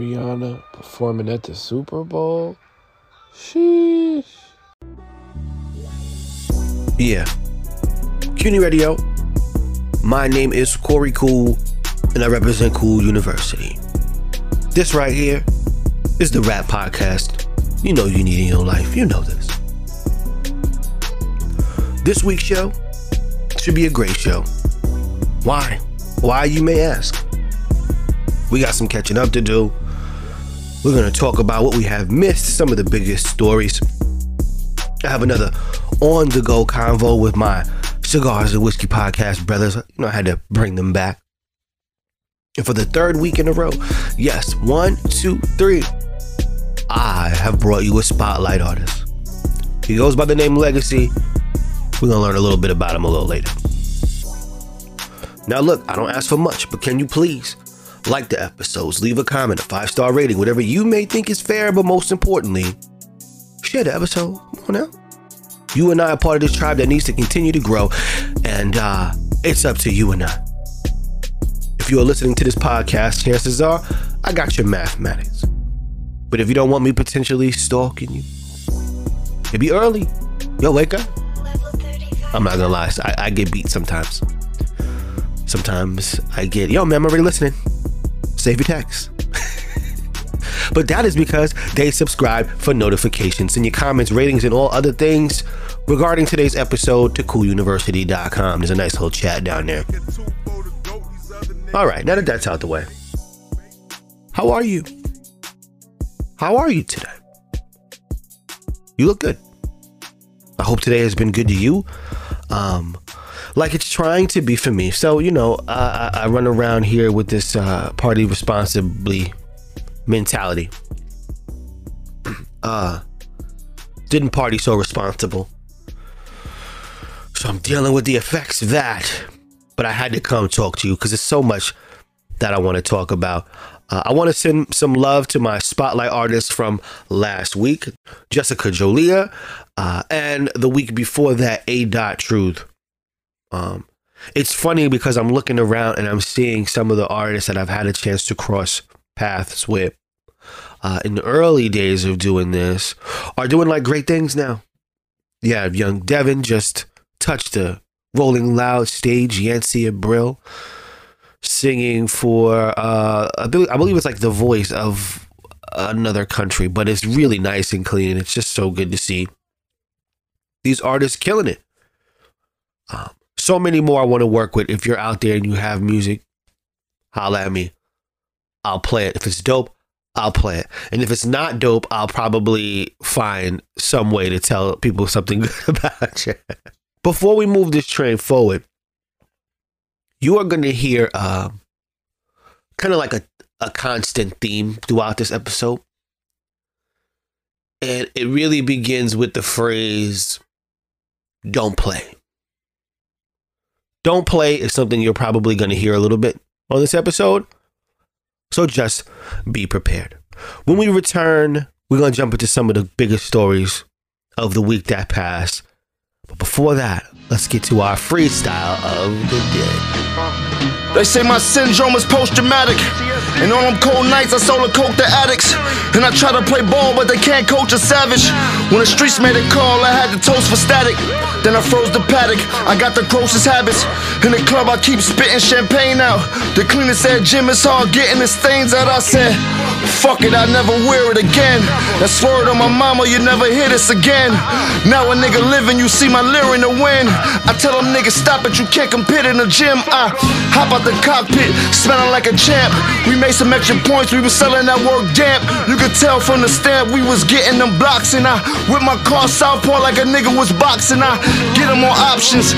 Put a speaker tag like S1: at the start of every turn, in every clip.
S1: Rihanna performing at the Super Bowl. Sheesh.
S2: Yeah. CUNY Radio. My name is Corey Cool, and I represent Cool University. This right here is the rap podcast you know you need in your life. You know this. This week's show should be a great show. Why? Why, you may ask? We got some catching up to do. We're going to talk about what we have missed, some of the biggest stories. I have another on the go convo with my Cigars and Whiskey podcast brothers. You know, I had to bring them back. And for the third week in a row, yes, one, two, three, I have brought you a spotlight artist. He goes by the name Legacy. We're going to learn a little bit about him a little later. Now, look, I don't ask for much, but can you please like the episodes, leave a comment, a five star rating, whatever you may think is fair, but most importantly, share the episode. Come on now. You and I are part of this tribe that needs to continue to grow, and uh, it's up to you and I. If you are listening to this podcast, chances are I got your mathematics. But if you don't want me potentially stalking you, it'd be early. Yo, wake up. I'm not gonna lie, I, I get beat sometimes. Sometimes I get, yo, man, I'm already listening. Save your text. but that is because they subscribe for notifications and your comments, ratings, and all other things regarding today's episode to cooluniversity.com. There's a nice little chat down there. All right, now that that's out the way, how are you? How are you today? You look good. I hope today has been good to you. Um, like it's trying to be for me. So, you know, I, I run around here with this uh, party responsibly mentality. Uh, didn't party so responsible. So I'm dealing with the effects of that. But I had to come talk to you because there's so much that I want to talk about. Uh, I want to send some love to my spotlight artists from last week, Jessica Jolia, uh, and the week before that, A. Dot Truth. Um, it's funny because I'm looking around and I'm seeing some of the artists that I've had a chance to cross paths with uh, in the early days of doing this are doing like great things now. Yeah, young Devin just touched the Rolling Loud stage, Yancy and Brill singing for uh, I believe it's like the voice of another country, but it's really nice and clean. It's just so good to see these artists killing it. Um, so many more I want to work with. If you're out there and you have music, holla at me. I'll play it. If it's dope, I'll play it. And if it's not dope, I'll probably find some way to tell people something good about you. Before we move this train forward, you are going to hear uh, kind of like a, a constant theme throughout this episode. And it really begins with the phrase, don't play. Don't play is something you're probably going to hear a little bit on this episode. So just be prepared. When we return, we're going to jump into some of the biggest stories of the week that passed. But before that, let's get to our freestyle of the day.
S3: They say my syndrome is post traumatic. And on them cold nights, I solo coke the addicts. And I try to play ball, but they can't coach a savage. When the streets made a call, I had to toast for static. Then I froze the paddock. I got the grossest habits. In the club, I keep spitting champagne out. The cleaner said, Jim, it's hard getting the stains out. I said, fuck it, I never wear it again. That's word on my mama, you never hear this again. Now a nigga living, you see my lyric in the wind. I tell them niggas, stop it, you can't compete in the gym. I hop out the cockpit, smelling like a champ. We made some extra points, we was selling that work damp. You could tell from the stamp, we was getting them blocks. And I whip my car southpaw like a nigga was boxing. I get them more options.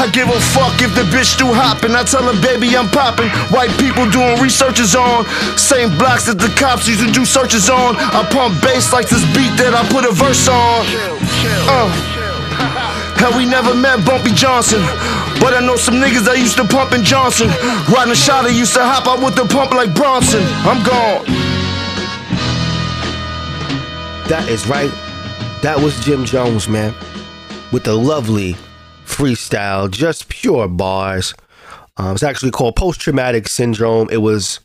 S3: I give a fuck if the bitch do hopping. I tell her, baby, I'm popping. White people doing researches on. Same blocks that the cops used to do searches on. I pump bass like this beat that I put a verse on. Uh. Hell, we never met Bumpy Johnson. But I know some niggas that used to pump in Johnson. Riding shot, used to hop out with the pump like Bronson. I'm gone.
S2: That is right. That was Jim Jones, man, with the lovely freestyle, just pure bars. Um, it's actually called post traumatic syndrome. It was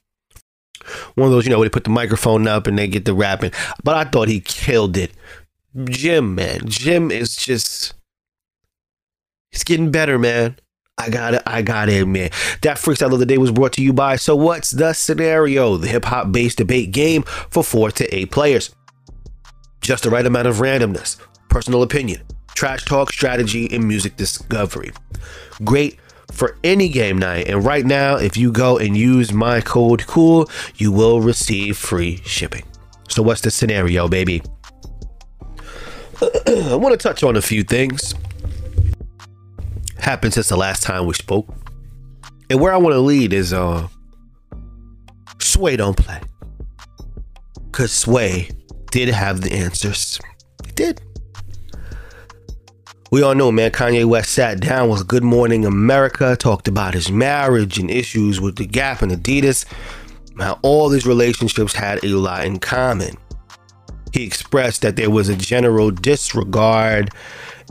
S2: one of those, you know, where they put the microphone up and they get the rapping. But I thought he killed it. Jim, man, Jim is just he's getting better, man. I got it. I got it, man. That freestyle of the day was brought to you by So What's the Scenario, the hip hop based debate game for four to eight players. Just the right amount of randomness, personal opinion, trash talk, strategy, and music discovery. Great for any game night. And right now, if you go and use my code COOL, you will receive free shipping. So, what's the scenario, baby? I want to touch on a few things. Happened since the last time we spoke. And where I want to lead is uh Sway don't play. Cause Sway did have the answers. He did. We all know, man, Kanye West sat down with Good Morning America, talked about his marriage and issues with the Gap and Adidas, how all these relationships had a lot in common. He expressed that there was a general disregard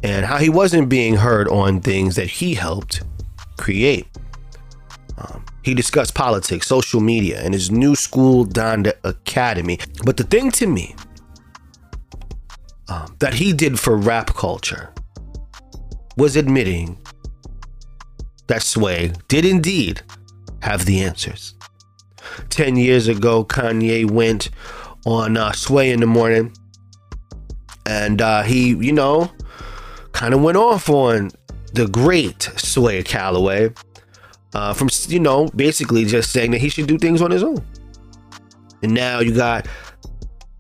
S2: and how he wasn't being heard on things that he helped create. Um, he discussed politics, social media, and his new school, Donda Academy. But the thing to me um, that he did for rap culture was admitting that Sway did indeed have the answers. 10 years ago, Kanye went on uh, Sway in the morning and uh, he, you know, kind of went off on the great Sway Calloway uh, from, you know, basically just saying that he should do things on his own. And now you got,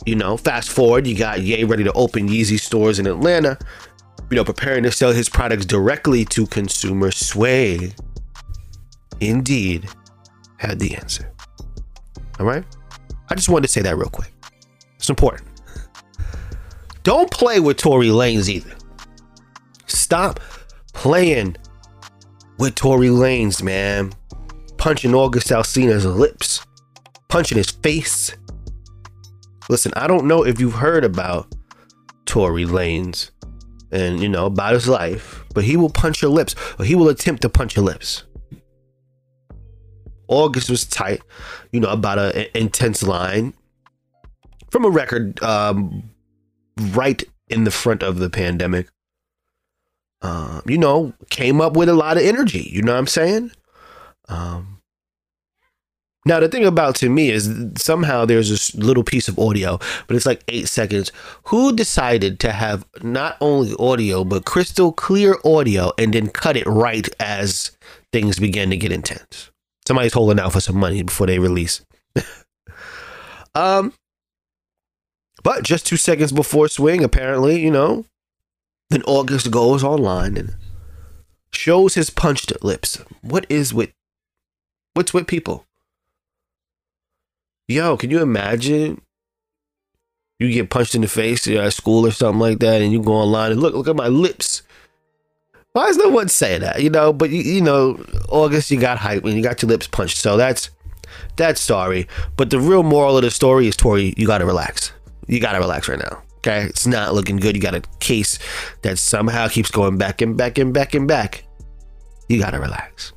S2: you know, fast forward, you got Ye ready to open Yeezy stores in Atlanta, you know, preparing to sell his products directly to consumers. Sway, indeed, had the answer. All right? I just wanted to say that real quick. It's important. Don't play with Tory Lanez either. Stop playing with Tory Lanez, man. Punching August Alsina's lips, punching his face. Listen, I don't know if you've heard about Tory Lanez and, you know, about his life, but he will punch your lips, or he will attempt to punch your lips. August was tight, you know, about an intense line from a record um, right in the front of the pandemic. Uh, you know, came up with a lot of energy. You know what I'm saying? Um, now the thing about to me is somehow there's this little piece of audio, but it's like eight seconds. Who decided to have not only audio but crystal clear audio and then cut it right as things began to get intense? Somebody's holding out for some money before they release. um, but just two seconds before swing, apparently, you know, then August goes online and shows his punched lips. What is with what's with people? Yo, can you imagine? You get punched in the face at school or something like that, and you go online and look, look at my lips. Why is no one saying that? You know, but you, you know, August, you got hype and you got your lips punched. So that's that's sorry. But the real moral of the story is Tory, you gotta relax. You gotta relax right now. Okay, it's not looking good. You got a case that somehow keeps going back and back and back and back. You gotta relax.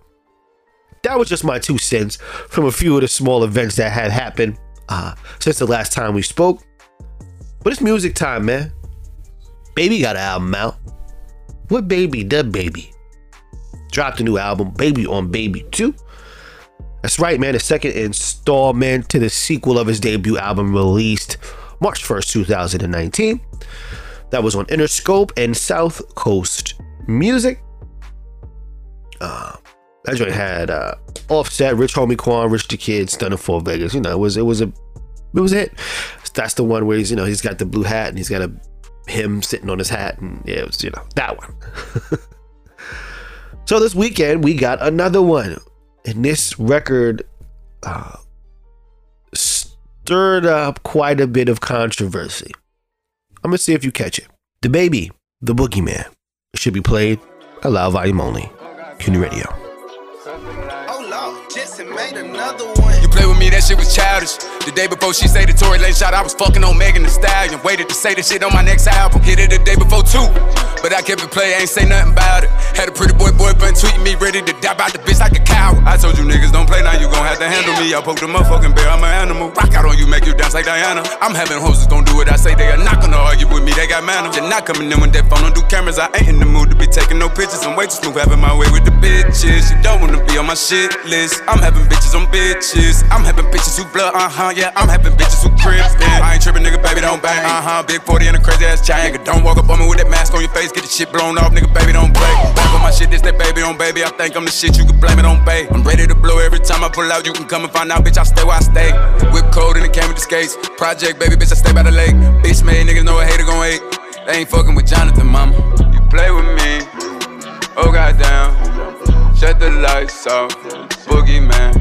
S2: That was just my two cents from a few of the small events that had happened uh, since the last time we spoke. But it's music time, man. Baby got an album out. What baby? The baby. Dropped a new album, Baby on Baby 2. That's right, man. The second installment to the sequel of his debut album released March 1st, 2019. That was on Interscope and South Coast Music. Uh, that joint had uh, Offset, Rich Homie Quan, Rich the Kid, Stunna 4 Vegas. You know, it was it was a it was a hit. That's the one where he's you know he's got the blue hat and he's got a him sitting on his hat and yeah, it was you know that one. so this weekend we got another one, and this record uh, stirred up quite a bit of controversy. I'm gonna see if you catch it. The baby, the boogeyman, should be played at loud volume only. CUNY Radio. Oh Lord, Jesse made another one.
S4: You play with me, that shit was childish. The day before she say the Tory Lanez shot, I was fucking on Megan Thee Stallion. Waited to say the shit on my next album. Hit it the day before too. But I kept it play, ain't say nothing about it. Had a pretty boy boyfriend tweeting me, ready to die by the bitch like a coward. I told you niggas don't play, now you gon' have to handle me. I poked the motherfucking bear, I'm an animal. Rock out on you, make you dance like Diana. I'm having hoes that don't do what I say, they are not gonna argue with me, they got manners. They're not coming in when they phone don't do cameras. I ain't in the mood to be taking no pictures. I'm way too smooth having my way with the bitches. You don't wanna be on my shit list. I'm having bitches on bitches. I'm having bitches who blood, uh huh, yeah. I'm having bitches who crips. I ain't tripping, nigga, baby, don't bang. Uh huh, big 40 and a crazy ass chain. Nigga, don't walk up on me with that mask on your face, get the shit blown off, nigga, baby, don't break. Back on my shit, this that baby on baby. I think I'm the shit, you can blame it on babe. I'm ready to blow every time I pull out. You can come and find out, bitch, I stay where I stay. Whip code and it came with the skates. Project, baby, bitch, I stay by the lake. Bitch made niggas know a hater gon' hate. They ain't fucking with Jonathan, mama. You play with me, oh goddamn. Shut the lights off, boogeyman.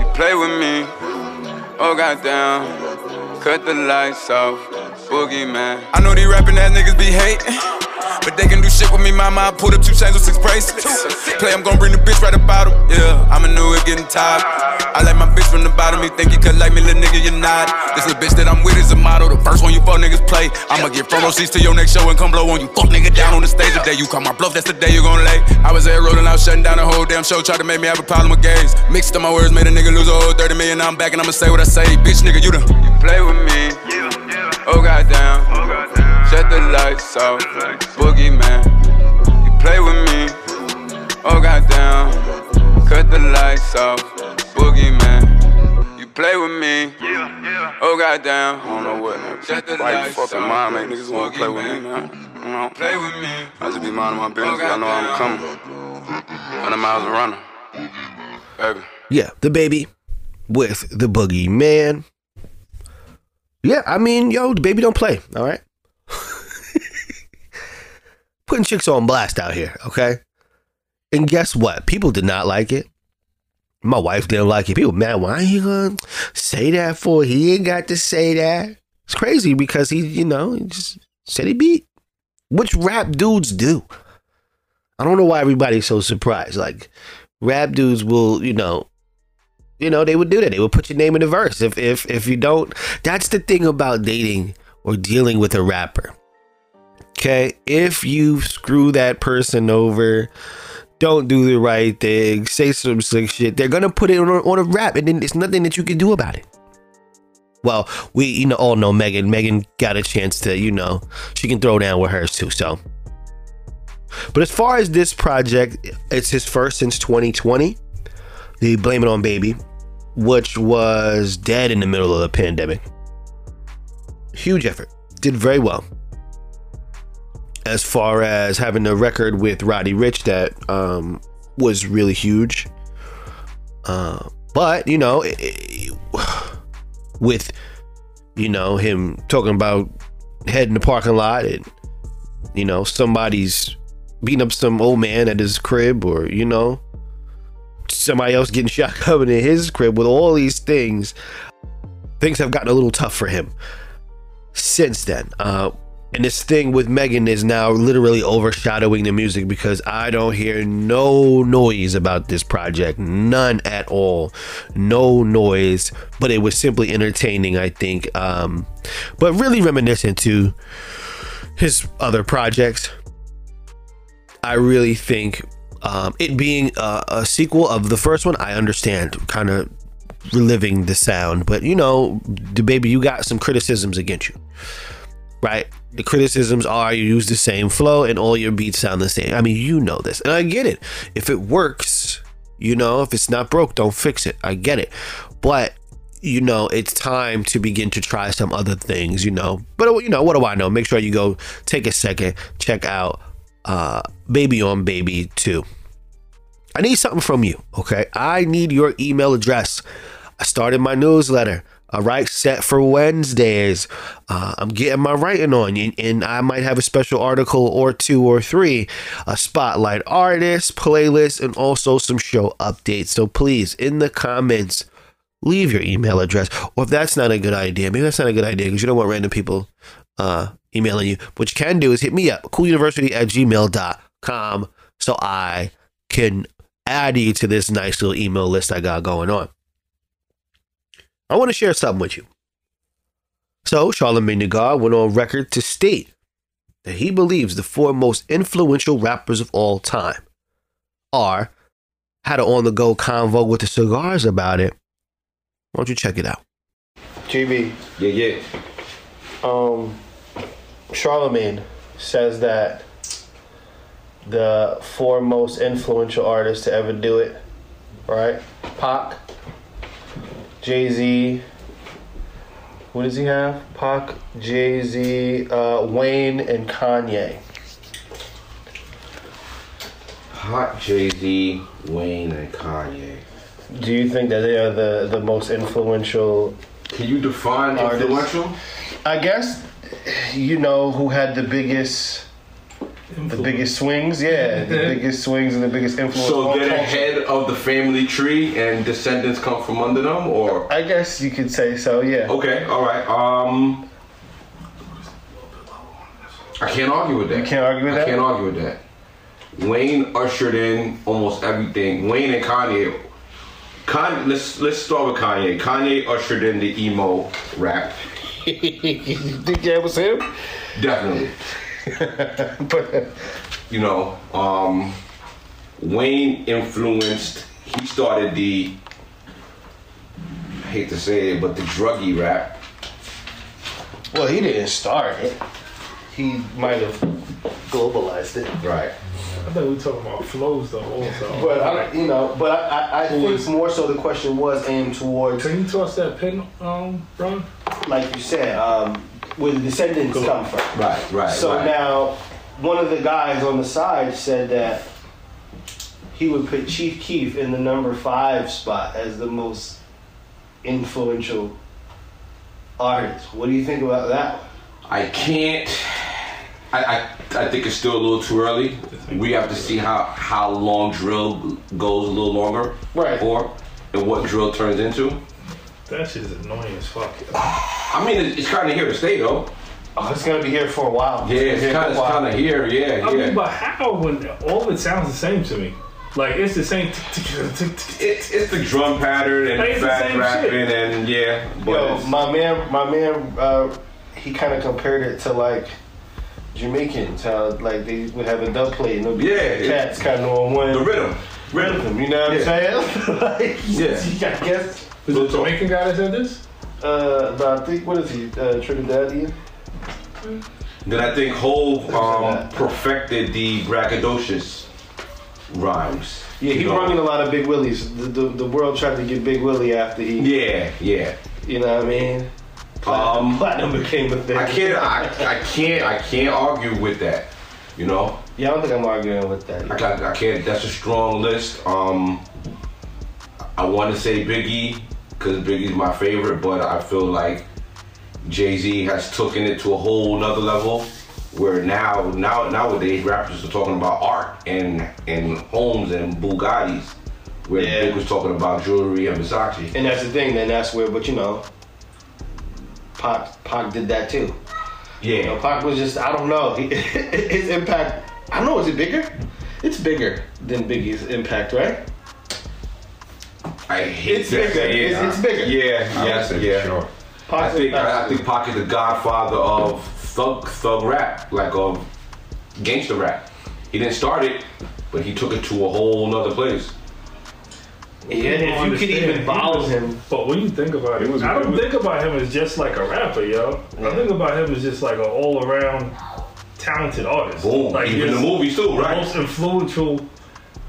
S4: You play with me, oh goddamn. Cut the lights off, boogeyman. I know these rapping ass niggas be hating. But they can do shit with me, mama. I pulled up two chains with six bracelets. Play, I'm gon' bring the bitch right about him. Yeah, I'm a new it getting tired. I like my bitch from the bottom. You think you could like me, little nigga, you're not. This little bitch that I'm with is a model. The first one you fuck niggas play. I'ma get front row seats to your next show and come blow on you. Fuck nigga down on the stage the day you call my bluff. That's the day you gon' lay. I was there rolling out, shutting down the whole damn show. Tried to make me have a problem with gays. Mixed up my words, made a nigga lose a whole 30 million. Now I'm back and I'ma say what I say. Bitch, nigga, you done. You play with me. Oh goddamn. Shut the lights off, boogeyman. You play with me. Oh goddamn. Cut the lights off, boogeyman. You play with me. Oh goddamn. I don't know what. Shut the
S3: Why you
S4: lights
S3: fucking
S4: off,
S3: mind make niggas wanna play with me,
S4: boogeyman.
S3: man? You know?
S4: Play with me.
S3: I just be minding my business. Oh, I know I'm coming. Hundred miles a runner. Baby.
S2: Yeah, the baby with the boogeyman. Yeah, I mean, yo, the baby don't play, all right? Putting chicks on blast out here, okay? And guess what? People did not like it. My wife didn't like it. People, man, why you gonna say that for? He ain't got to say that. It's crazy because he, you know, he just said he beat. Which rap dudes do? I don't know why everybody's so surprised. Like, rap dudes will, you know, you know, they would do that. They would put your name in the verse. If if if you don't, that's the thing about dating or dealing with a rapper. Okay, if you screw that person over, don't do the right thing, say some slick shit, they're gonna put it on, on a rap, and then it's nothing that you can do about it. Well, we you know all know Megan. Megan got a chance to you know she can throw down with hers too. So, but as far as this project, it's his first since 2020. The Blame It On Baby, which was dead in the middle of the pandemic. Huge effort. Did very well. As far as having a record with Roddy Ricch that um, was really huge. Uh, but, you know, it- it- with, you know, him talking about heading the parking lot and, you know, somebody's beating up some old man at his crib or, you know, somebody else getting shot coming in his crib with all these things things have gotten a little tough for him since then uh and this thing with Megan is now literally overshadowing the music because I don't hear no noise about this project. None at all. No noise. But it was simply entertaining, I think. Um, but really reminiscent to his other projects. I really think um, it being a, a sequel of the first one, I understand kind of reliving the sound, but you know, the baby, you got some criticisms against you, right? The criticisms are you use the same flow and all your beats sound the same. I mean, you know this, and I get it. If it works, you know, if it's not broke, don't fix it. I get it, but you know, it's time to begin to try some other things, you know. But you know, what do I know? Make sure you go take a second, check out uh Baby on Baby 2. I need something from you, okay? I need your email address. I started my newsletter, all right, set for Wednesdays. Uh, I'm getting my writing on, and, and I might have a special article or two or three, a spotlight artist, playlist, and also some show updates. So please, in the comments, leave your email address. Or if that's not a good idea, maybe that's not a good idea because you don't want random people uh, emailing you. What you can do is hit me up, cooluniversity at gmail.com, so I can add you to this nice little email list I got going on.
S5: I want to share something with you. So, Charlamagne tha God went on record to state that he believes the four most influential rappers of all time are had an on the go convo with the cigars about it. Why don't you check it out?
S2: GB,
S6: Yeah, yeah.
S2: um, Charlamagne says that the four most influential artists to ever do it, right? Pac, Jay Z. What does he have? Pac, Jay Z, uh, Wayne, and Kanye.
S6: Hot Jay Z, Wayne, and Kanye.
S2: Do you think that they are the, the most influential?
S6: Can you define
S2: Artists.
S6: influential?
S2: I guess you know who had the biggest the biggest swings. Yeah, the biggest swings and the biggest influence.
S6: So
S2: on
S6: they're the
S2: culture.
S6: head of the family tree, and descendants come from under them, or
S2: I guess you could say so. Yeah.
S6: okay, all right. Um, I can't argue with that.
S2: You can't argue with
S6: I
S2: that?
S6: can't argue with that. Wayne ushered in almost everything. Wayne and Kanye. Kanye let's let's start with Kanye. Kanye ushered in the emo rap,
S2: you think that was him?
S6: definitely.
S2: But
S6: you know, um, Wayne influenced. He started the. I hate to say it, but the druggy rap.
S2: well, he didn't start it. He might have globalized it.
S6: Right.
S7: I think we're talking about flows though also.
S2: But I, you know, but I, I, I think
S7: was-
S2: more so the question was aimed towards,
S7: Can you toss that pin, um, Ron?
S2: like you said, um, where the descendants
S7: Cool.
S2: come from.
S6: Right. Right.
S2: So
S6: right.
S2: now, one of the guys on the side said that he would put Chief Keef in the number five spot as the most influential artist. What do you think about that?
S6: I can't. I, I I think it's still a little too early. We have to see how how long drill goes a little longer.
S2: Right.
S6: Or and what drill turns into.
S7: That shit is annoying as fuck.
S6: I mean, it's, it's kind of here to stay though.
S2: Oh, it's gonna be here for a while.
S6: Yeah, it's
S2: Here for a
S6: kind of kind of here. Yeah,
S7: I
S6: yeah.
S7: mean, but how when all of it sounds the same to me? Like it's the same.
S6: it's it's the drum pattern and
S7: Like,
S6: the
S7: it's the
S6: fast rapping
S7: shit.
S6: and yeah. But
S2: Yo, my man, my man, uh, he kind of compared it to like Jamaicans, how like they would have a dub plate and there'd be
S6: Yeah, it-
S2: cats kind of on one
S6: the rhythm,
S2: rhythm. You know what I'm saying? like,
S6: Yeah.
S2: I guess.
S7: Was it a Jamaican guy that said this?
S2: Uh, but I think what is he? Uh, Trinidadian.
S6: Then I think Hove um, perfected the braggadocious rhymes.
S2: Yeah, he
S6: You
S2: brought in a lot of Big Willies. The, the the world tried to get Big Willie after he,
S6: Yeah, yeah.
S2: you know what I mean? Platinum,
S6: Um,
S2: Platinum became a thing.
S6: I can't, I, I can't, I can't argue with that. You know,
S2: Yeah, I don't think I'm arguing with that.
S6: I, got, I can't. That's a strong list. Um, I want to say Biggie because Biggie's my favorite, but I feel like Jay Z has taken it to a whole nother level. Where now, now, nowadays, rappers are talking about art and and homes and Bugattis. Where
S2: Yeah.
S6: Big was talking about jewelry and Versace.
S2: And that's the thing. Then that's where, but you know, Pac Pac did that too. You know,
S6: Yeah,
S2: Pac was just I don't know He- his impact. I don't know. Is it bigger? It's bigger than Biggie's impact, right?
S6: I hate
S2: It's
S6: that.
S2: bigger.
S6: Yeah,
S2: It's- it's bigger.
S6: Yeah, yes, yeah.
S8: Sure.
S6: I
S2: Pac's
S6: think
S2: impact-
S6: I, I think Pac is the godfather of thug thug rap, like of gangster rap. He didn't start it, but he took it to a whole other place.
S2: Yeah, if you could even follow him.
S7: But when you think about it,
S8: It was-
S7: I don't
S8: was-
S7: think about him as just like a rapper, yo. I think about him as just like an all around talented artist.
S6: Boom.
S7: Like
S6: Even the
S7: just
S6: movies too, right?
S7: the
S6: right?
S7: most influential,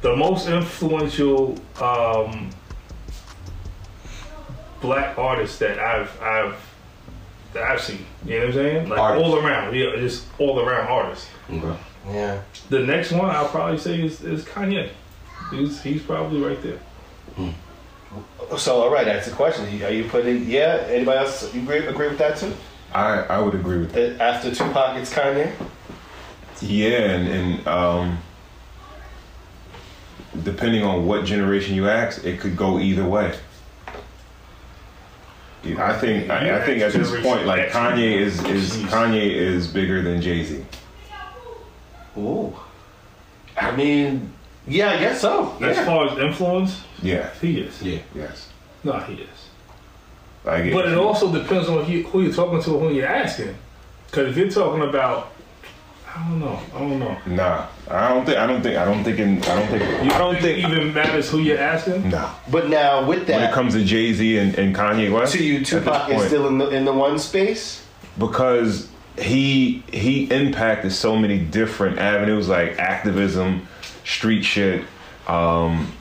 S7: the most influential um, black artist that I've I've that I've seen. You know what I'm saying? Like
S6: Artist.
S7: all around, yeah, just all around artist.
S6: Okay.
S2: Yeah.
S7: The next one I'll probably say is, is Kanye. He's he's probably right there.
S2: So all right, that's the question. Are you putting? Yeah. Anybody else? You agree, agree with that too?
S8: I, I would agree with that.
S2: That after Tupac, it's Kanye.
S8: Yeah, and, and um, depending on what generation you ask, it could go either way. Yeah, I think I, I think at this point, like Kanye is is Kanye is bigger than Jay Z.
S2: Ooh. I mean, yeah, I guess so.
S7: As
S2: Yeah.
S7: far as influence,
S8: Yeah.
S7: he is.
S6: Yeah.
S8: Yes.
S7: No, he is.
S8: Like,
S7: But it also depends on who, who you're talking to, or who you're asking. Because if you're talking about, I don't know, I don't know.
S8: nah, I don't think, I don't think, I don't think, in, I don't think, I don't
S7: it
S8: think,
S7: even matters who you're asking.
S8: nah.
S2: But now with that
S8: When it
S2: that,
S8: comes to Jay Z and, and Kanye West,
S2: to you,
S8: at this
S2: Tupac is
S8: point,
S2: still in the in the one space.
S8: because he he impacted so many different avenues like activism, street shit, um,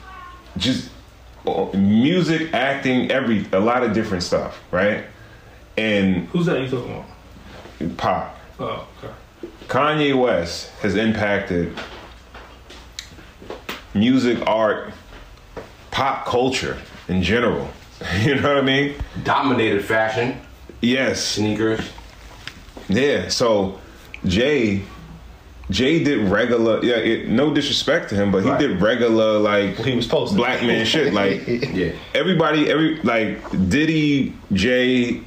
S8: just uh, music, acting, every a lot of different stuff, right? And
S7: Who's that you talking about?
S8: pop.
S7: Oh, okay.
S8: Kanye West has impacted music, art, pop culture in general. You know what I mean?
S6: Dominated fashion,
S8: Yes.
S6: sneakers.
S8: Yeah. So Jay, Jay did regular. Yeah. It, no disrespect to him, but he
S6: Right.
S8: did regular like
S2: He was posting
S8: black man shit. Like
S6: Yeah.
S8: everybody, every like Diddy, Jay,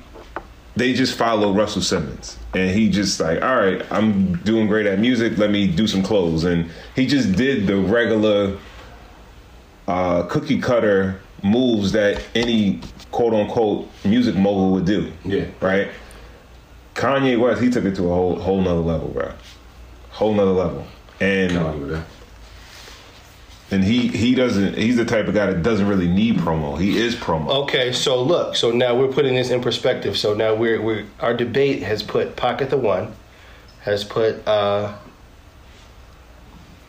S8: they just follow Russell Simmons, and he just like, all right, I'm doing great at music. Let me do some clothes, and he just did the regular uh, cookie cutter moves that any quote unquote music mogul would do.
S6: Yeah.
S8: Right. Kanye West, he took it to a whole whole nother level, bro. Whole nother level, and
S6: Can't argue
S8: and he he doesn't. He's the type of guy that doesn't really need promo. He is promo.
S2: Okay, so look, so now we're putting this in perspective. So now we're we're our debate has put Pocket the one, has put uh,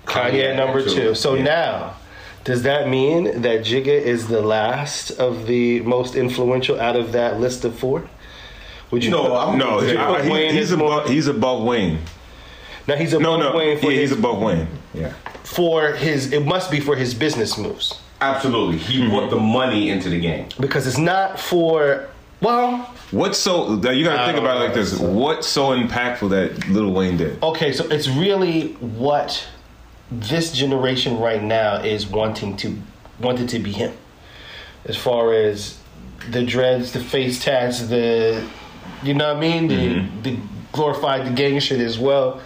S2: Kanye,
S6: Kanye
S2: at number
S6: two,
S2: two. So
S6: yeah.
S2: now, does that mean that Jigga is the last of the most influential out of that list of four? Would you?
S6: No,
S2: put-
S6: I'm-
S8: No,
S2: would
S8: he-
S2: you put
S8: he-
S2: Wayne
S8: he's
S2: as more-
S8: above. He's above Wayne.
S2: Now he's above
S8: No, no,
S2: Wayne for
S8: yeah,
S2: his
S8: he's above Wayne. Yeah.
S2: for his. It must be for his business moves
S6: Absolutely. He mm-hmm. brought the money into the game.
S2: because it's not for. Well,
S8: What's so? that You got to think
S2: uh,
S8: about it like
S2: know.
S8: this. What's so impactful that Little Wayne did?
S2: Okay, so it's really what this generation right now is wanting to wanted to be him. As far as the dreads, the face tats, the you know what I mean, the mm-hmm. the glorified the gang shit as well.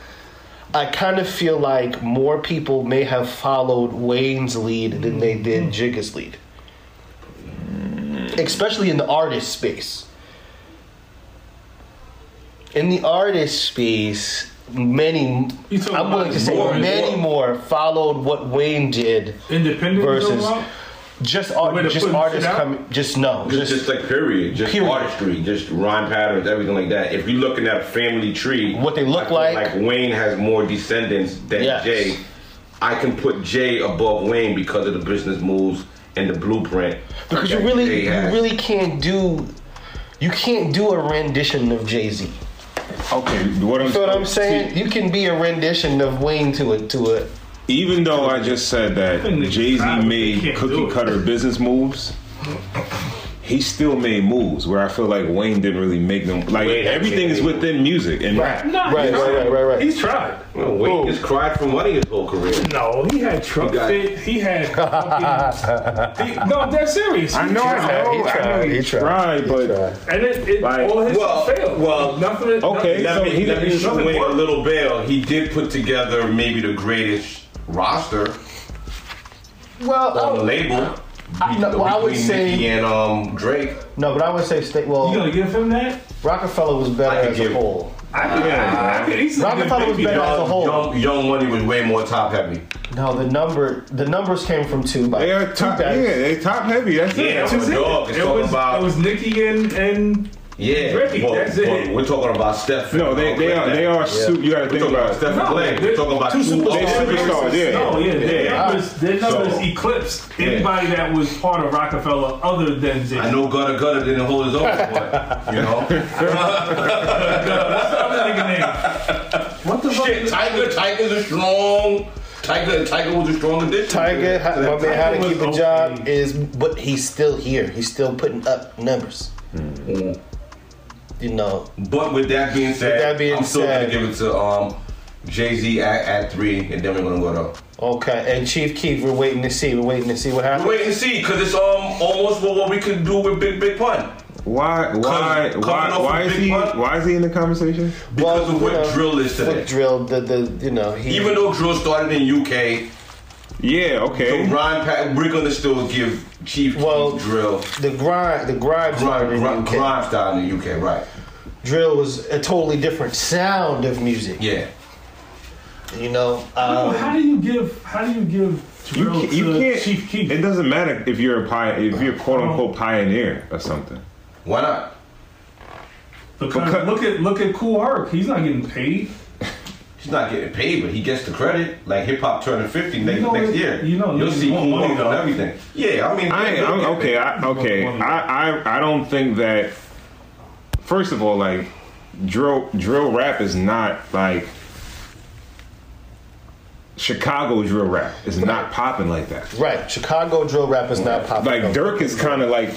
S2: I kind of feel like more people may have followed Wayne's lead than they did Jigga's lead. Especially in the artist space. In the artist space, many I'm willing to say
S7: more-
S2: many more followed what Wayne did
S7: Independent
S2: versus? Just art, just artists
S7: shit out?
S2: coming. Just no,
S6: Just, just like period, just
S2: Period.
S6: artistry, just rhyme patterns, everything like that. If you're looking at a family tree,
S2: What they look
S6: I
S2: like.
S6: like Wayne has more descendants than
S2: Yes.
S6: Jay. I can put Jay above Wayne because of the business moves and the blueprint.
S2: because you really, you really can't do, you can't do a rendition of Jay Z.
S8: Okay, what I'm,
S2: You know what I'm saying?
S8: See,
S2: You can be a rendition of Wayne to it to it.
S8: Even though I just said that Jay Z
S7: tried, but they
S8: made cookie cutter business moves, he still made moves where I feel like Wayne didn't really make them. Like
S6: Wayne
S8: everything is
S6: actually-
S8: within music and rap.
S7: Nah,
S2: Right, right, right, right, right.
S7: He's tried.
S6: Well, Wayne
S2: Who?
S6: just cried for money his whole career.
S7: No, he had truck
S6: He got-
S7: fit. He had. Fucking, he, no, that's serious. He
S8: I know, I know,
S2: He
S8: I know
S2: tried,
S8: he,
S2: he tried,
S8: tried, but.
S7: And it, it
S8: Like-
S7: all his
S6: Well,
S7: failed.
S6: well,
S7: nothing.
S8: okay,
S7: nothing-
S8: so
S6: me,
S8: he
S6: let me
S8: didn't-
S6: show Wayne a little bail. He did put together maybe the greatest roster
S2: Well,
S6: on the label.
S2: I- no, well, I would say-
S6: Nicki and um, Drake.
S2: no, but I would say state.
S7: Well, you gonna
S2: Well,
S7: give him that?
S2: Roc-A-Fella was better
S6: could
S2: as a
S6: give-
S2: whole.
S7: I could,
S8: Yeah.
S7: I could easily Roc-A-Fella
S2: was better
S7: that.
S2: as a whole.
S6: Young, Young Money was way more top heavy.
S2: No, the number, the numbers came from two. By
S8: they are
S2: two
S8: top. Yeah,
S2: backs.
S8: they top heavy. That's
S6: Yeah,
S8: it.
S7: That's
S6: but
S7: it.
S6: dog, it's
S7: It was,
S6: about-
S7: it was Nicki and and
S6: Yeah,
S7: Drake,
S6: but-
S7: that's
S6: but
S7: it.
S6: We're talking about Steph.
S8: No, they they are they are. Su- you got to think
S6: about
S8: about.
S6: Steph and
S7: No,
S6: Clay. We're talking about
S7: two
S6: two
S7: superstars.
S8: Superstars, yeah.
S7: No, yeah, their
S6: Yeah.
S7: numbers, their numbers
S6: So-
S7: eclipsed anybody that was part of Roc-A-Fella other than Jay.
S6: I know Gudda Gudda didn't hold his own, but you know.
S7: What's the other nigga name? What the
S6: Shit,
S7: fuck?
S6: Tyga, Tyga's a strong. Tyga, Tyga was a strong addition.
S2: Tyga, ha- my man, how to keep a job
S7: okay.
S2: is, but he's still here. He's still putting up numbers.
S6: Mm.
S2: You know,
S6: But with that being said,
S2: that being
S6: I'm still
S2: said-
S6: gonna give it to um, Jay Z at, at three, and then we're gonna go to.
S2: okay. And Chief Keef, we're waiting to see. We're waiting to see what happens.
S6: We wait and see, cause it's um almost what, what we could do with Big Big Pun.
S8: Why why
S6: coming
S8: why why is he
S6: one.
S8: why is he in the conversation?
S6: Because of what
S2: know,
S6: drill is today.
S2: What drill? The the you know he.
S6: Even though drill started in UK,
S8: Yeah,
S6: So
S8: okay.
S6: grind pat, we're gonna still give Chief
S1: Well,
S6: Keef drill,
S1: The grind, the grind,
S6: grind,
S1: in the
S6: grind, grind style in the UK, right?
S1: drill was a totally different sound of music.
S6: Yeah.
S1: You know,
S7: Yo,
S1: um,
S7: how do you give? How do you give
S8: You can't, you can't
S7: Chief Keef?
S8: It doesn't matter if you're a pi- if you're quote unquote pioneer or something.
S6: Why not?
S7: Because
S8: Because-
S7: look at look at Kool Herc. He's not getting paid.
S6: He's not getting paid, but he gets the credit. Like hip hop turning fifty next,
S7: know
S6: next year.
S7: you know,
S6: you'll see
S7: want
S6: Cool
S7: money,
S6: Herc
S7: though.
S6: and everything. Yeah, I mean,
S8: I, I'm, okay. I, okay. I, I I don't think that. First of all, like drill drill rap is not like Chicago drill rap is not popping like that.
S1: right? Chicago drill rap is not popping.
S8: Like Durk is kind of like,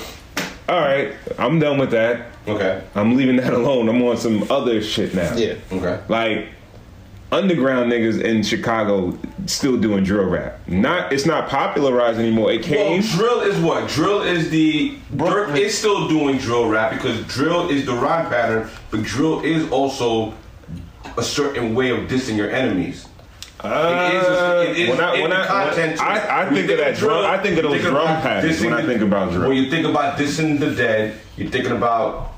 S8: all right, I'm done with that.
S6: Okay.
S8: I'm leaving that alone. I'm on some other shit now.
S1: Yeah.
S6: Okay.
S8: Like underground niggas in Chicago still doing drill rap. Not it's not popularized anymore. It came.
S6: Well, drill is what? Drill is the Durk is still doing drill rap because drill is the rhyme pattern, but drill is also a certain way of dissing your enemies.
S8: Uh,
S6: it is
S8: when I, when I,
S6: content.
S8: I, I
S6: When
S8: think of that drum. I think of those
S6: you
S8: drum
S6: about
S8: patterns when I think about drill.
S6: When you think about dissing the dead, you're thinking about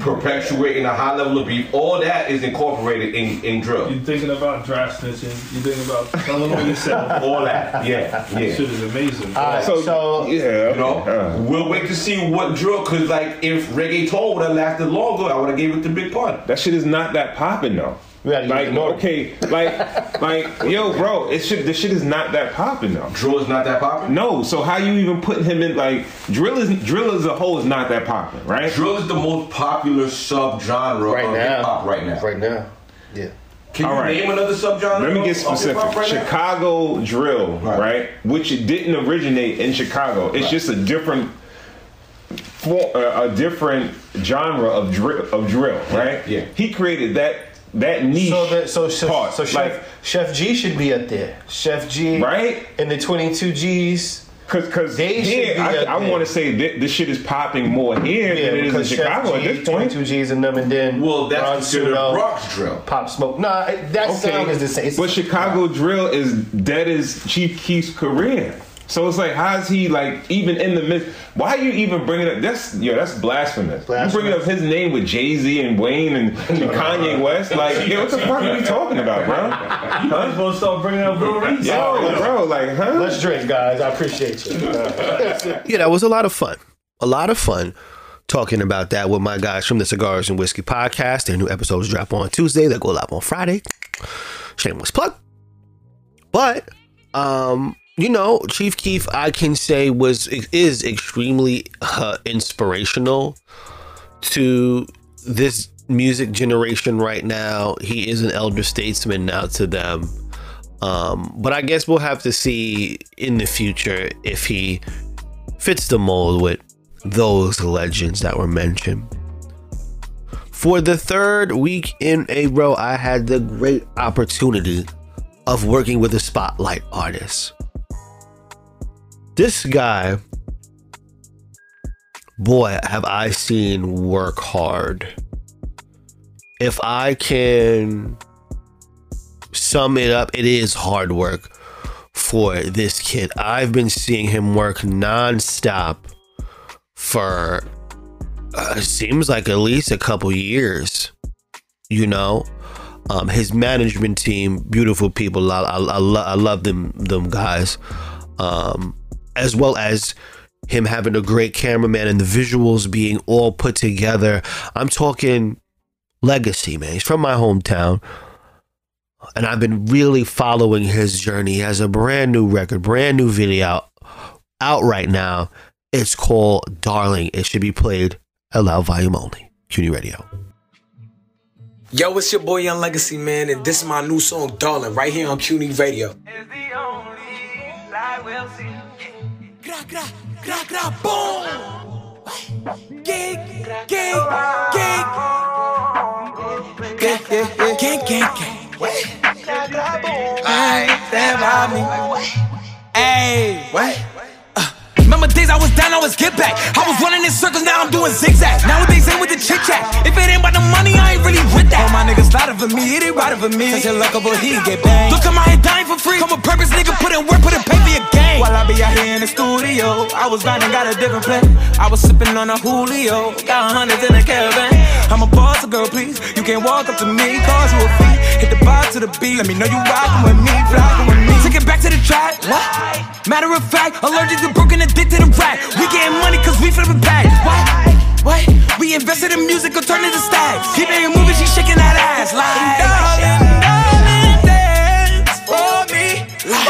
S6: perpetuating a high level of beef. All that is incorporated in, in drill.
S7: You're thinking about draft snitching. You're thinking about telling on yourself.
S6: All that, yeah,
S7: That
S6: yeah.
S7: shit is amazing.
S1: All right,
S8: so,
S1: so,
S8: yeah,
S6: You know,
S8: uh,
S6: we'll wait to see what drill. Cause like if reggaeton would have lasted longer, I would have gave it to Big Pun.
S8: that shit is not that popping though.
S1: We gotta
S8: Like
S1: ignore
S8: okay, like like yo, bro, it should this shit is not that popping though.
S6: Drill is not that popular.
S8: No, so how you even putting him in like drill is drill as a whole is not that popping, right?
S6: Drill is the most popular subgenre
S1: right
S6: of
S1: now,
S6: hip hop right now.
S1: right now, yeah.
S6: Can you
S8: All right.
S6: name another subgenre?
S8: Let me get specific.
S6: right now?
S8: Chicago drill,
S6: Right.
S8: right. Which it didn't originate in Chicago. It's
S6: Right.
S8: just a different, for, uh, a different genre of drill, of drill, right?
S6: yeah.
S8: He created that that niche
S1: So that so so,
S8: part,
S1: so Chef
S8: like
S1: Chef G should be up there. Chef G,
S8: right.
S1: And the 22 G's.
S8: Cause, cause
S1: They should
S8: here
S1: be
S8: I, I want to say that this shit is popping more here
S1: Yeah,
S8: than it is in
S1: because
S8: Chicago
S1: Chef
S8: at this point.
S1: 22 G's and them, and then
S6: Well, that's
S1: Ron
S6: considered
S1: Suno,
S6: Bronx drill.
S1: Pop Smoke. Nah, it- that sound is the same. It's-
S8: But Chicago drill is dead as Chief Keef's career. So it's like, how's he like even in the midst? Why are you even bringing up? That's yo, that's blasphemous. You bringing up his name with Jay Z and Wayne and, and Kanye West? Like, yo, what the fuck are you talking about, bro?
S7: I'm supposed to start bringing up Lil Reese.
S8: Yo, bro, like, huh?
S1: Let's drink, guys. I appreciate you.
S2: Yeah, that was a lot of fun. A lot of fun talking about that with my guys from the Cigars and Whiskey podcast. Their new episodes drop on Tuesday. They go live on Friday. Shameless plug. But um, you know, Chief Keef, I can say was is extremely uh, inspirational to this music generation right now. He is an elder statesman now to them. Um, but I guess we'll have to see in the future if he fits the mold with those legends that were mentioned. For the third week in a row, I had the great opportunity of working with a spotlight artist. This guy, boy, have I seen work hard. If I can sum it up, it is hard work for this kid. I've been seeing him work nonstop for uh, seems like at least a couple years. You know, um, his management team, beautiful people. I, I, I, lo- I love them, them guys. Um, as well as him having a great cameraman and the visuals being all put together. I'm talking legacy, man. He's from my hometown and I've been really following his journey. He has a brand new record, brand new video out, out right now. It's called Darling. It should be played at loud volume only. CUNY Radio.
S9: Yo, it's your boy Young Legacy, man, and this is my new song, Darling, right here on CUNY Radio. Gra, gra, gra, boom! Gig, gig, gig. Gang, gang, gang, gang. Ay, stand by me. Ay, what? Uh, Remember days I was down, I was get back. I was running in circles, now I'm doing zigzag. Nowadays ain't with the chit chat. If it ain't about the money, I ain't really with that. All my niggas louder for me, it ain't right for me. Such a luck but he get banged. Look, I'm out here dying for free. Come with purpose, nigga, put in work, put in pay for your game. While I be out here in the studio, I was grinding, got a different plan. I was sipping on a Julio, got hundreds in a caravan. I'm a boss, girl, please. You can't walk up to me, cause you a fee. Hit the bar to the beat, let me know you rockin' with me, flockin' with me. Take it back to the track. What? Matter of fact, allergic to broken, addicted to rap. We getting money cause we flippin' back. What? What? We invested in music, go turn it to stacks. Keep it moving, she shaking that ass like. Darling, darling, dance for me. Like,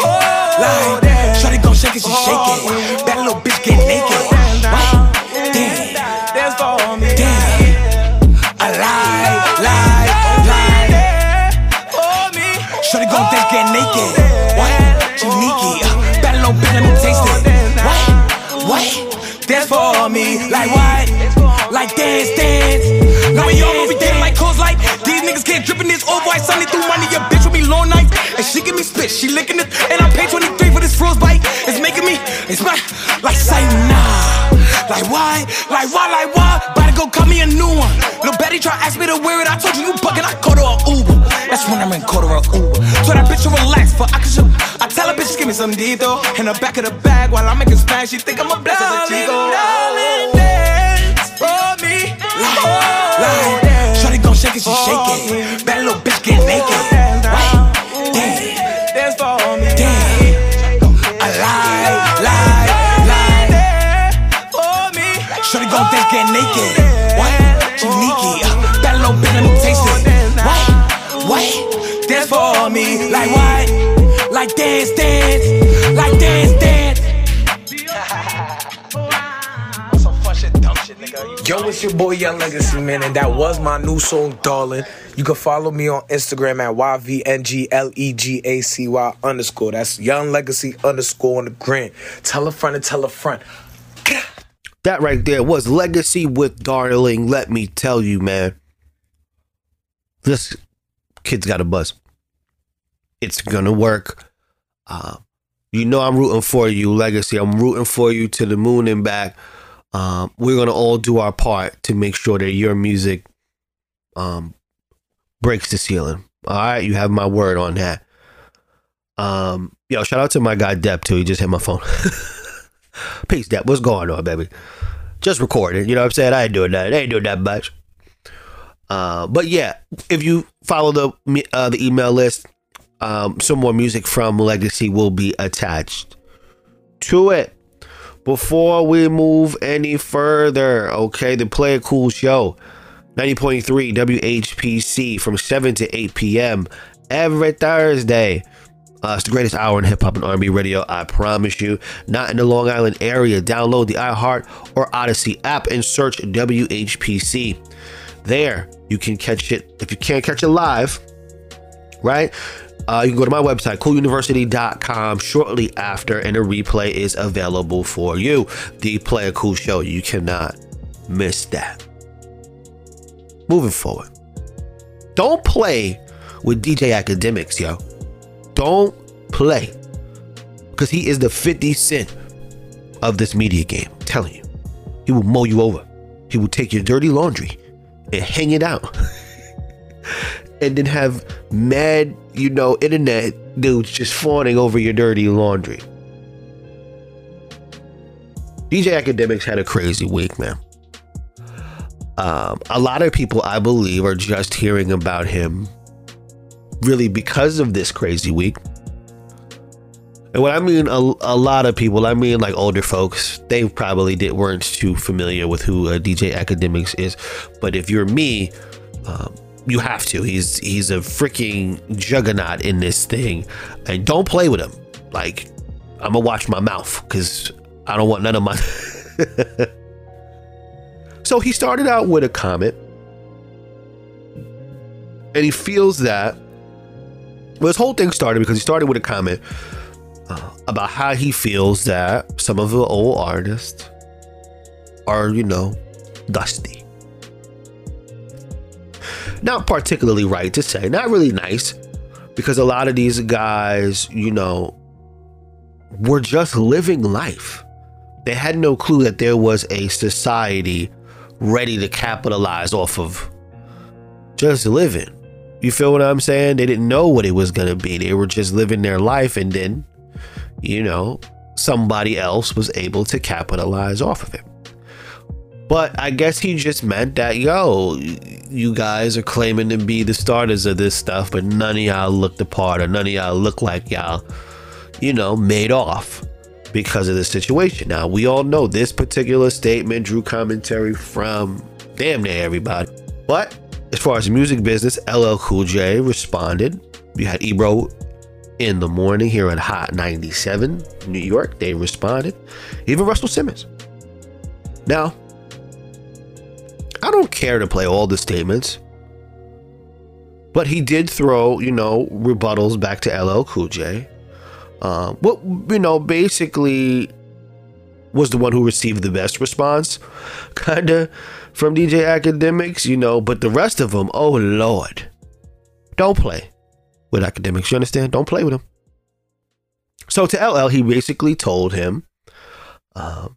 S9: like. Oh, Shorty gon' shake it, she shake it. That little bitch get naked. What? Damn. Dance for me. Damn. Alive, live, live. Shorty gon' dance, get naked. What? Bad uh, little bitch, let me taste it. What? What? Dance for me. Like what? Like dance, dance. Now we all movie damn like clothes like these niggas can't drip in this old white sunny through money. Your bitch with me long nights and she give me spit. She licking Lil Betty try ask me to wear it. I told you you bugging. I called her a Uber. That's when I'm in quarter of Uber. So that bitch to relax for I can show. I tell her bitch give me some dito in the back of the bag while I'm making smash. She think I'm a blessing. Darling, darling, dance for me. Like, like, Shorty gon' shake it, she shake it. Bad little bitch get naked. What? Damn. Dance for me. Damn. Shorty gon' dance, get naked. What? Dance, dance. Like dance, dance. Some fun shit, dumb shit, nigga.
S10: Yo, it's your boy Young Legacy, man, and that was my new song, Darling. You can follow me on Instagram at YVNGLEGACY underscore. That's Young Legacy underscore on the gram. Tell a friend and tell a friend.
S2: That right there was Legacy with Darling. Let me tell you, man. This kid's got a buzz. It's gonna work. Uh, you know I'm rooting for you, Legacy. I'm rooting for you to the moon and back. Um, we're gonna all do our part to make sure that your music um, breaks the ceiling. All right, you have my word on that. Um, yo, shout out to my guy Depp too. He just hit my phone. Peace, Depp. What's going on, baby? Just recording. You know what I'm saying? I ain't doing that. I ain't doing that much. Uh, but yeah, if you follow the uh, the email list, um, some more music from Legacy will be attached to it. Before we move any further, okay, the Play It Cool show, 90.3 WHPC from 7 to 8 p.m. every Thursday. Uh, it's the greatest hour in hip hop and R&B radio. I promise you. Not in the Long Island area. Download the iHeart or Audacy app and search WHPC. There, you can catch it. If you can't catch it live, right? Uh, you can go to my website, cooluniversity.com, shortly after, and a replay is available for you. The Play It Cool Show. You cannot miss that. Moving forward, don't play with DJ Akademiks, yo. Don't play. Because he is the 50 Cent of this media game. I'm telling you. He will mow you over. He will take your dirty laundry and hang it out. and then have mad, you know, internet dudes just fawning over your dirty laundry. DJ Akademiks had a crazy week, man. Um, a lot of people, I believe, are just hearing about him really because of this crazy week. And when I mean a, a lot of people, I mean like older folks. They probably did weren't too familiar with who uh, DJ Akademiks is, but if you're me, um, you have to. He's he's a freaking juggernaut in this thing, and don't play with him. Like I'm gonna watch my mouth because I don't want none of my. so he started out with a comment, and he feels that. Well, this whole thing started because he started with a comment uh, about how he feels that some of the old artists are, you know, dusty. Not particularly right to say, not really nice, because a lot of these guys, you know, were just living life. They had no clue that there was a society ready to capitalize off of just living. You feel what I'm saying? They didn't know what it was gonna be. They were just living their life, and then, you know, somebody else was able to capitalize off of it. But I guess he just meant that, yo, you guys are claiming to be the starters of this stuff, but none of y'all look the part, or none of y'all look like y'all, you know, made off because of the situation. Now, we all know this particular statement drew commentary from damn near everybody. But as far as music business, LL Cool J responded. You had Ebro in the morning here at Hot 97, New York. They responded. Even Russell Simmons. Now, I don't care to play all the statements, but he did throw, you know, rebuttals back to LL Cool J. Uh, what you know, basically was the one who received the best response, kinda from DJ Akademiks, you know. But the rest of them, oh lord, don't play with Akademiks. You understand? Don't play with them. So to LL, he basically told him um,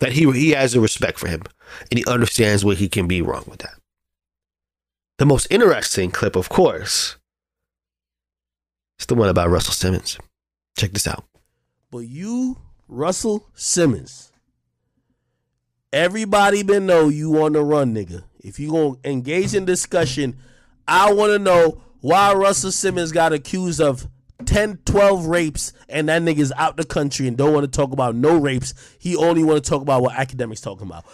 S2: that he he has a respect for him and he understands where he can be wrong with that. The most interesting clip, of course, is the one about Russell Simmons. Check this out.
S11: But you, Russell Simmons, everybody been know you on the run, nigga. If you gonna engage in discussion, I want to know why Russell Simmons got accused of 10, 12 rapes, and that nigga's out the country and don't want to talk about no rapes. He only want to talk about what Akademiks talking about.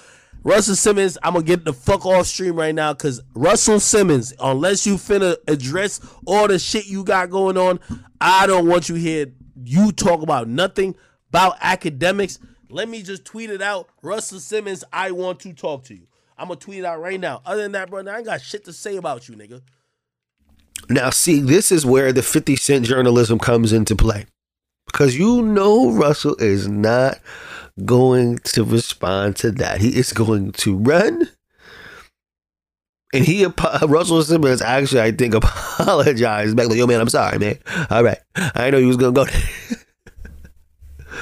S11: Russell Simmons, I'm gonna get the fuck off stream right now because Russell Simmons, unless you finna address all the shit you got going on, I don't want you here. You talk about nothing about Akademiks. Let me just tweet it out. Russell Simmons, I want to talk to you. I'm gonna tweet it out right now. Other than that, bro, I ain't got shit to say about you, nigga.
S2: Now, see, this is where the 50 Cent journalism comes into play. Because you know Russell is not going to respond to that. He is going to run. And he, Russell Simmons, actually, I think, apologized back. Like, yo, man, I'm sorry, man. All right. I know he was going to go.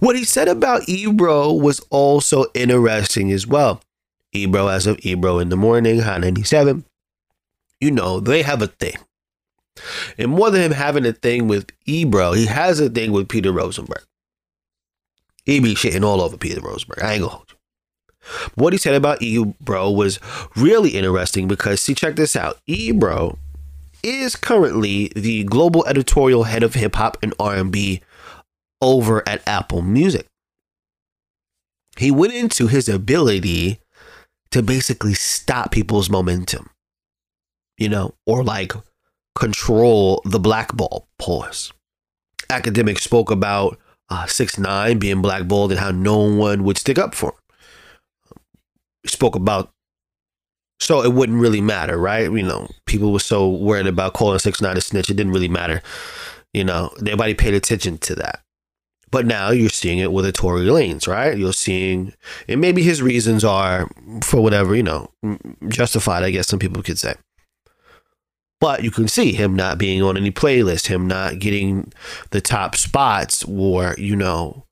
S2: what he said about Ebro was also interesting as well. Ebro, as of Ebro in the morning, Hot 97, you know, they have a thing. And more than him having a thing with Ebro, he has a thing with Peter Rosenberg. He be shitting all over Peter Rosenberg. I ain't gonna hold you. What he said about Ebro was really interesting because, see, check this out. Ebro is currently the global editorial head of hip hop and R&B over at Apple Music. He went into his ability to basically stop people's momentum, you know, or like control the blackball pause. Akademiks spoke about uh, six nine being blackballed and how no one would stick up for him. Spoke about so it wouldn't really matter, right? You know, people were so worried about calling six nine a snitch, it didn't really matter. You know, nobody paid attention to that. But now you're seeing it with a Tory Lanez, right? You're seeing, and maybe his reasons are for whatever, you know, justified, I guess some people could say. But you can see him not being on any playlist, him not getting the top spots or, you know,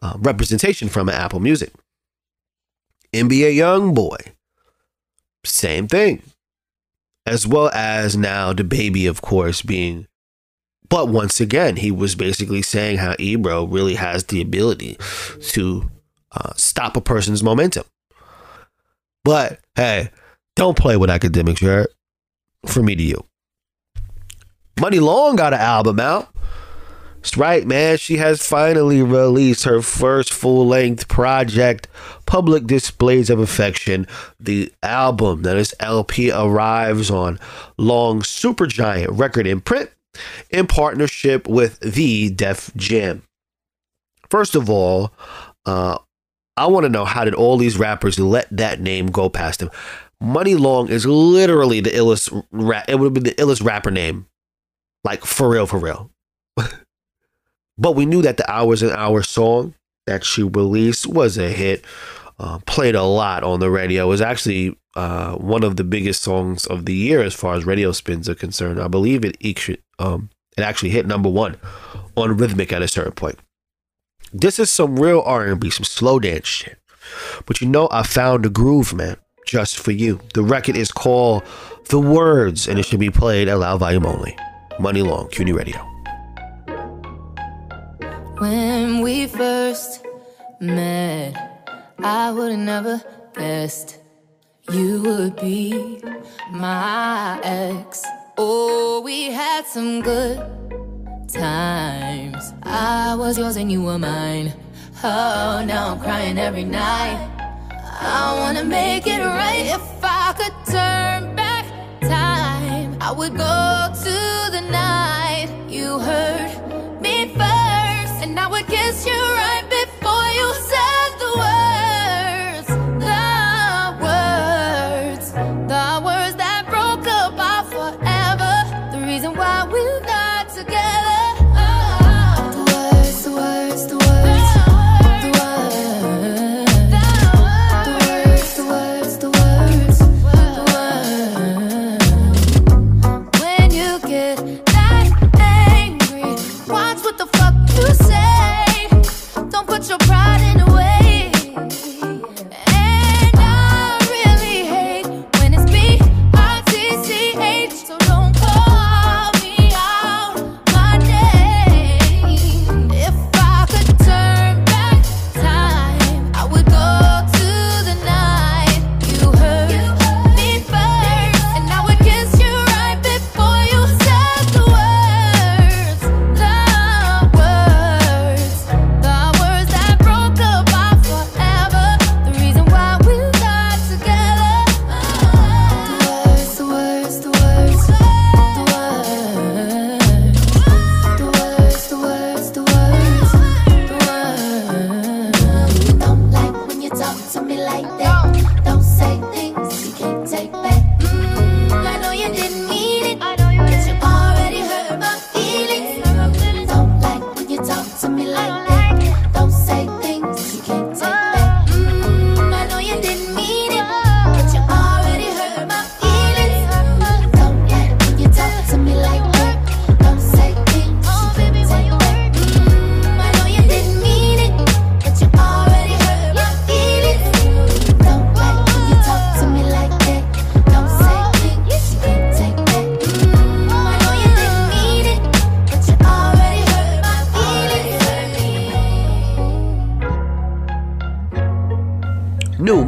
S2: uh, representation from Apple Music. NBA Young Boy, same thing. As well as now DaBaby, of course, being. But once again, he was basically saying how Ebro really has the ability to uh, stop a person's momentum. But hey, don't play with Akademiks, right? From me to you. Money Long got an album out. That's right, man. She has finally released her first full length project, Public Displays of Affection. The album, that is LP, arrives on Long Supergiant record imprint in partnership with the Def Jam. First of all, uh, I want to know how did all these rappers let that name go past them? Money Long is literally the illest rap. It would be the illest rapper name, like for real, for real. but we knew that the Hours and Hours song that she released was a hit. Uh, played a lot on the radio. It was actually uh, one of the biggest songs of the year as far as radio spins are concerned. I believe it um, it actually hit number one on Rhythmic at a certain point. This is some real R&B, some slow dance shit. But you know, I found a groove, man. Just for you. The record is called The Words, and it should be played at loud volume only. Money Long, CUNY Radio.
S12: When we first met, I would have never guessed you would be my ex. Oh, we had some good times. I was yours and you were mine. Oh, now I'm crying every night. I wanna make it right. If I could turn back time, I would go to the night you hurt me first, and I would kiss you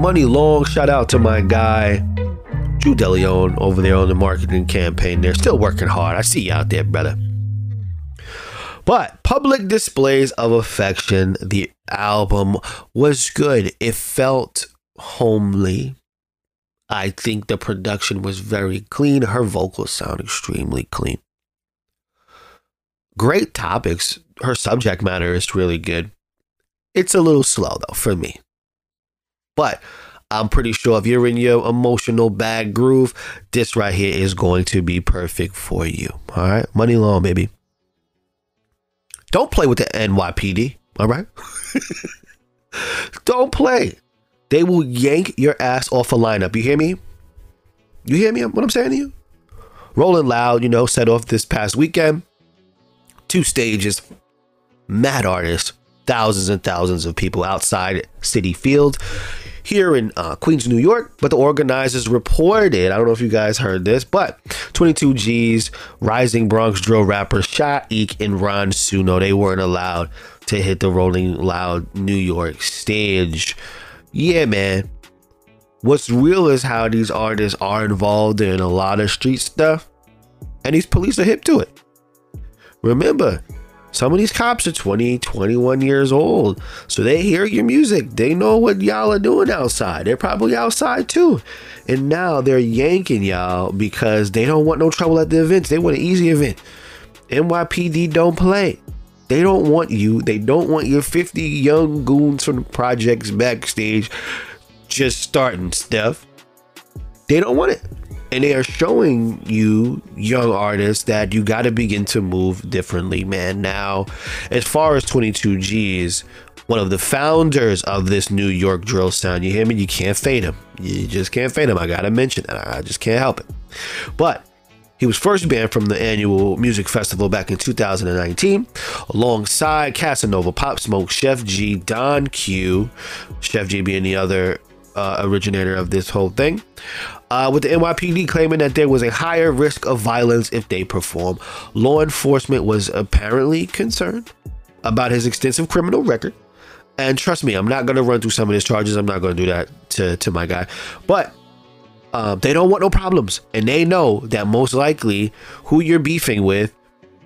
S2: Money Long, shout out to my guy, Drew DeLeon, over there on the marketing campaign. They're still working hard. I see you out there, brother. But public displays of affection, the album was good. It felt homely. I think the production was very clean. Her vocals sound extremely clean. Great topics. Her subject matter is really good. It's a little slow though for me. But I'm pretty sure if you're in your emotional bad groove, this right here is going to be perfect for you. All right. Money long, baby. Don't play with the NYPD. All right. Don't play. They will yank your ass off a lineup. You hear me? You hear me? What I'm saying to you? Rolling Loud, you know, set off this past weekend. Two stages, mad artists, thousands and thousands of people outside Citi Field here in uh, Queens, New York. But the organizers reported, I don't know if you guys heard this, but 22Gz, rising Bronx drill rappers Sha EK and Ron Suno, they weren't allowed to hit the Rolling Loud New York stage. Yeah, man. What's real is how these artists are involved in a lot of street stuff, and these police are hip to it. Remember, some of these cops are 20, 21 years old. So they hear your music. They know what y'all are doing outside. They're probably outside too. And now they're yanking y'all because they don't want no trouble at the events. They want an easy event. NYPD don't play. They don't want you. They don't want your 50 young goons from the projects backstage just starting stuff. They don't want it. And they are showing you, young artists, that you got to begin to move differently, man. Now, as far as 22Gz, one of the founders of this New York drill sound, you hear me? You can't fade him. You just can't fade him. I got to mention that I just can't help it. But he was first banned from the annual music festival back in 2019, alongside Casanova, Pop Smoke, Sheff G, Don Q, Sheff G being the other uh, originator of this whole thing. Uh, with the NYPD claiming that there was a higher risk of violence if they perform, law enforcement was apparently concerned about his extensive criminal record. And trust me, I'm not going to run through some of his charges. I'm not going to do that to, to my guy. But uh, they don't want no problems. And they know that most likely who you're beefing with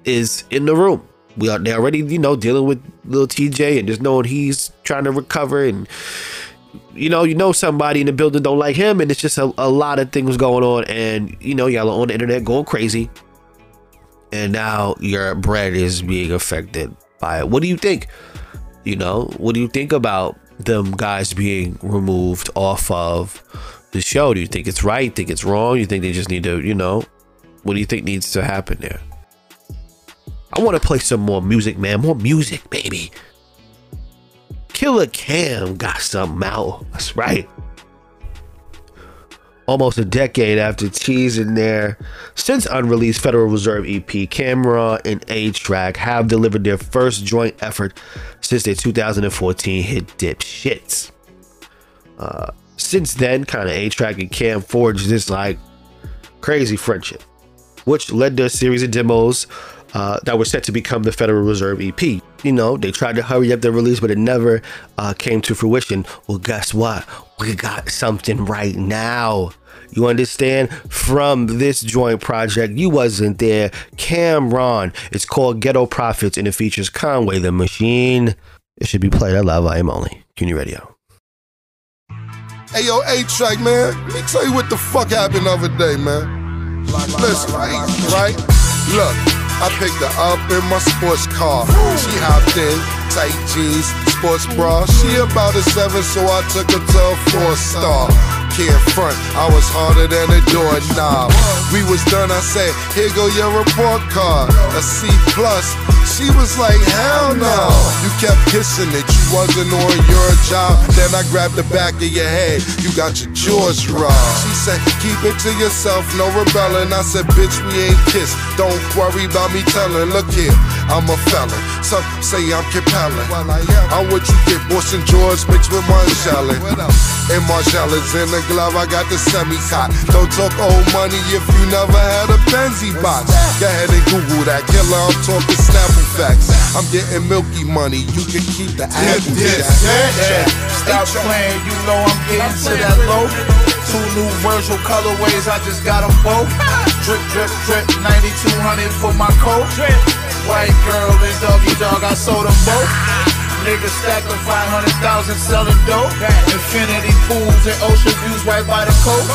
S2: is in the room. We are they already, you know, dealing with Lil Tjay and just knowing he's trying to recover and you know, you know somebody in the building don't like him and it's just a, a lot of things going on and you know, y'all are on the internet going crazy. And now your bread is being affected by it. What do you think? You know, what do you think about them guys being removed off of the show? Do you think it's right? Think it's wrong? You think they just need to, you know, what do you think needs to happen there? I want to play some more music, man. More music, baby. Killer Cam got some out. That's right. Almost a decade after teasing their since unreleased Federal Reserve EP, Cam'ron and A-Trak have delivered their first joint effort since their 2014 hit Dip Shits. Uh, since then, kind of A-Trak and Cam forged this like crazy friendship, which led to a series of demos uh, that were set to become the Federal Reserve EP. You know, they tried to hurry up their release, but it never uh, came to fruition. Well, guess what? We got something right now. You understand? From this joint project, you wasn't there. Cam'ron. It's called Ghetto Prophets and it features Conway the Machine. It should be played at Live I Am Only. CUNY Radio.
S13: Hey yo, A-Trak, man. Let me tell you what the fuck happened the other day, man. Listen, right? Look, I picked her up in my sports car. She hopped in, tight jeans, sports bra. She about a seven, so I took her to a four star. Can't front, I was harder than a doorknob. We was done, I said, here go your report card. A C plus. She was like, hell no. You kept kissing it, you wasn't on your job. Then I grabbed the back of your head, you got your jaws robbed. She said, keep it to yourself, no rebelling. I said, bitch, we ain't kissed. Don't worry about me telling. Look here, I'm a felon. Some say I'm compelling. I'm what you get, and George mixed with Marshallin. And Marshallins in the glove, I got the semi-cot. Don't talk old money if you never had a Benzie box. Go ahead and Google that killer, I'm talking Snapple facts. I'm getting milky money, you can keep the apple
S14: Yeah, Stop playing, you know I'm getting to that low. Two new Virgil colorways, I just got them both. Drip, drip, drip, 9200 for my coat. White girl and doggy dog, I sold them both. Niggas stacking 500,000 selling dope. Infinity pools and ocean views right by the coast.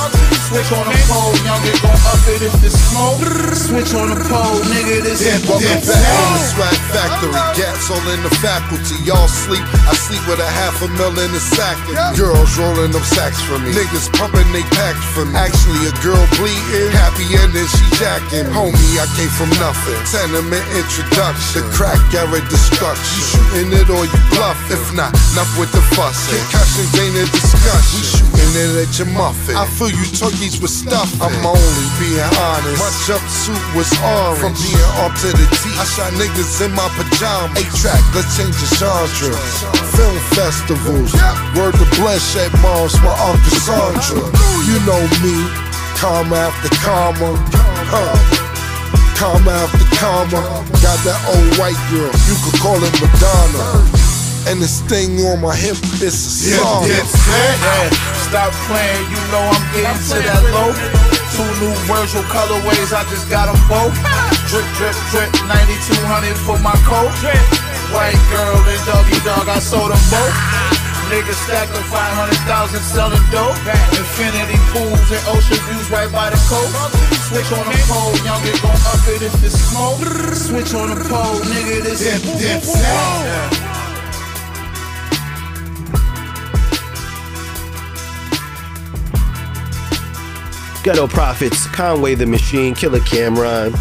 S14: Switch on the pole, youngin' gon' up it if it's smoke. Switch on the pole, nigga, this is
S13: Welcome back on the swag factory. Gats all in the faculty. Y'all sleep. I sleep with a half a mil in the sack. Girls rolling them sacks for me. Niggas pumping they packs for me. Actually, a girl bleeding. Happy ending, she jacking. Homie, I came from nothing. Tenement introduction. The crack era destruction. You shooting it or you bluff. If not, enough with the fuss. Concussions ain't a discussion. We shooting it at your muffin. I feel you turkeys with stuff. I'm only being honest. My jumpsuit was orange. From being off to the T. I shot niggas in my pajamas. A-Trak, let's change the genre. Film festivals. Word to Blanchette Mars for Uncle Sandra. You know me. Karma after karma. Huh. Karma after karma. Got that old white girl. You could call it Madonna. And this thing on my hip is a song.
S14: Yeah, Stop playing, you know I'm getting to that low. Two new Virgil colorways, I just got them both. Drip, drip, drip, 9200 for my coat. White girl and doggy dog, I sold them both. Niggas stacking 500,000 selling dope. Infinity pools and ocean views right by the coast. Switch on the pole, youngin' gon' up it if it's smoke. Switch on the pole, nigga, this is Yeah.
S2: Ghetto Prophets, Conway the Machine, Killer Cam'ron.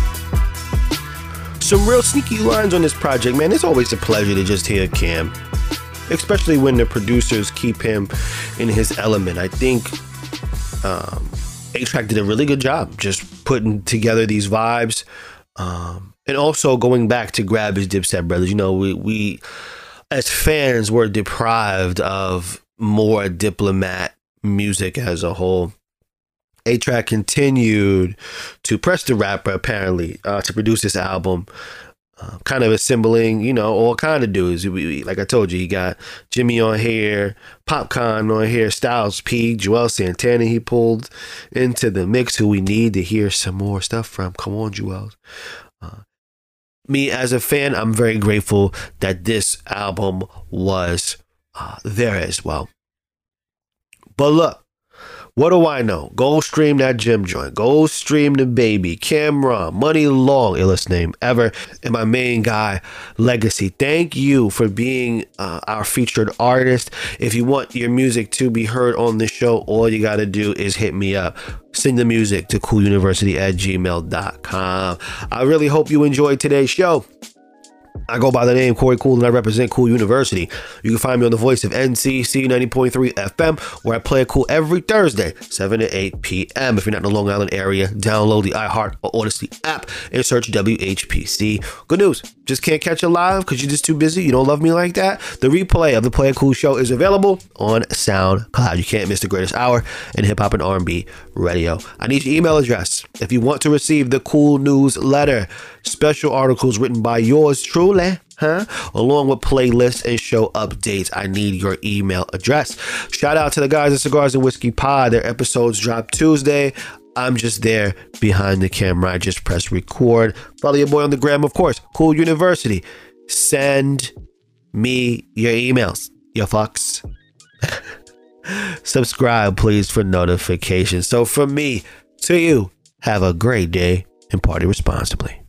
S2: Some real sneaky lines on this project, man. It's always a pleasure to just hear Cam, especially when the producers keep him in his element. I think um, A-Trak did a really good job just putting together these vibes. Um, and also going back to grab his Dipset brothers. You know, we, we as fans were deprived of more diplomat music as a whole. A-Trak continued to press the rapper apparently uh, to produce this album. Uh, kind of assembling, you know, all kind of dudes. We- we- Like I told you, he got Jimmy on here, Popcorn on here, Styles P, Juelz Santana. He pulled into the mix, who we need to hear some more stuff from. Come on, Joel. Uh, me as a fan, I'm very grateful that this album was uh, there as well. But look, what do I know? Go stream that gym joint. Go stream the baby. Cam'ron, Money Long, illest name ever. And my main guy, Legacy. Thank you for being uh, our featured artist. If you want your music to be heard on the show, all you got to do is hit me up. Send the music to cooluniversity at gmail.com. I really hope you enjoyed today's show. I go by the name Corey Cool and I represent Cool University. You can find me on the voice of NCC 90.3 FM, where I play cool every Thursday, 7 to 8 p.m. If you're not in the Long Island area, download the iHeart or Audacy app and search WHPC. Good news, just can't catch it live because you're just too busy. You don't love me like that. The replay of the Play It Cool show is available on SoundCloud. You can't miss the greatest hour in hip hop and R&B radio. I need your email address if you want to receive the Cool Newsletter. Special articles written by yours truly, huh? Along with playlists and show updates. I need your email address. Shout out to the guys at Cigars and Whiskey Pod. Their episodes drop Tuesday. I'm just there behind the camera. I just press record. Follow your boy on the gram, of course. Cool University. Send me your emails, your fucks. Subscribe, please, for notifications. So, from me to you, have a great day and party responsibly.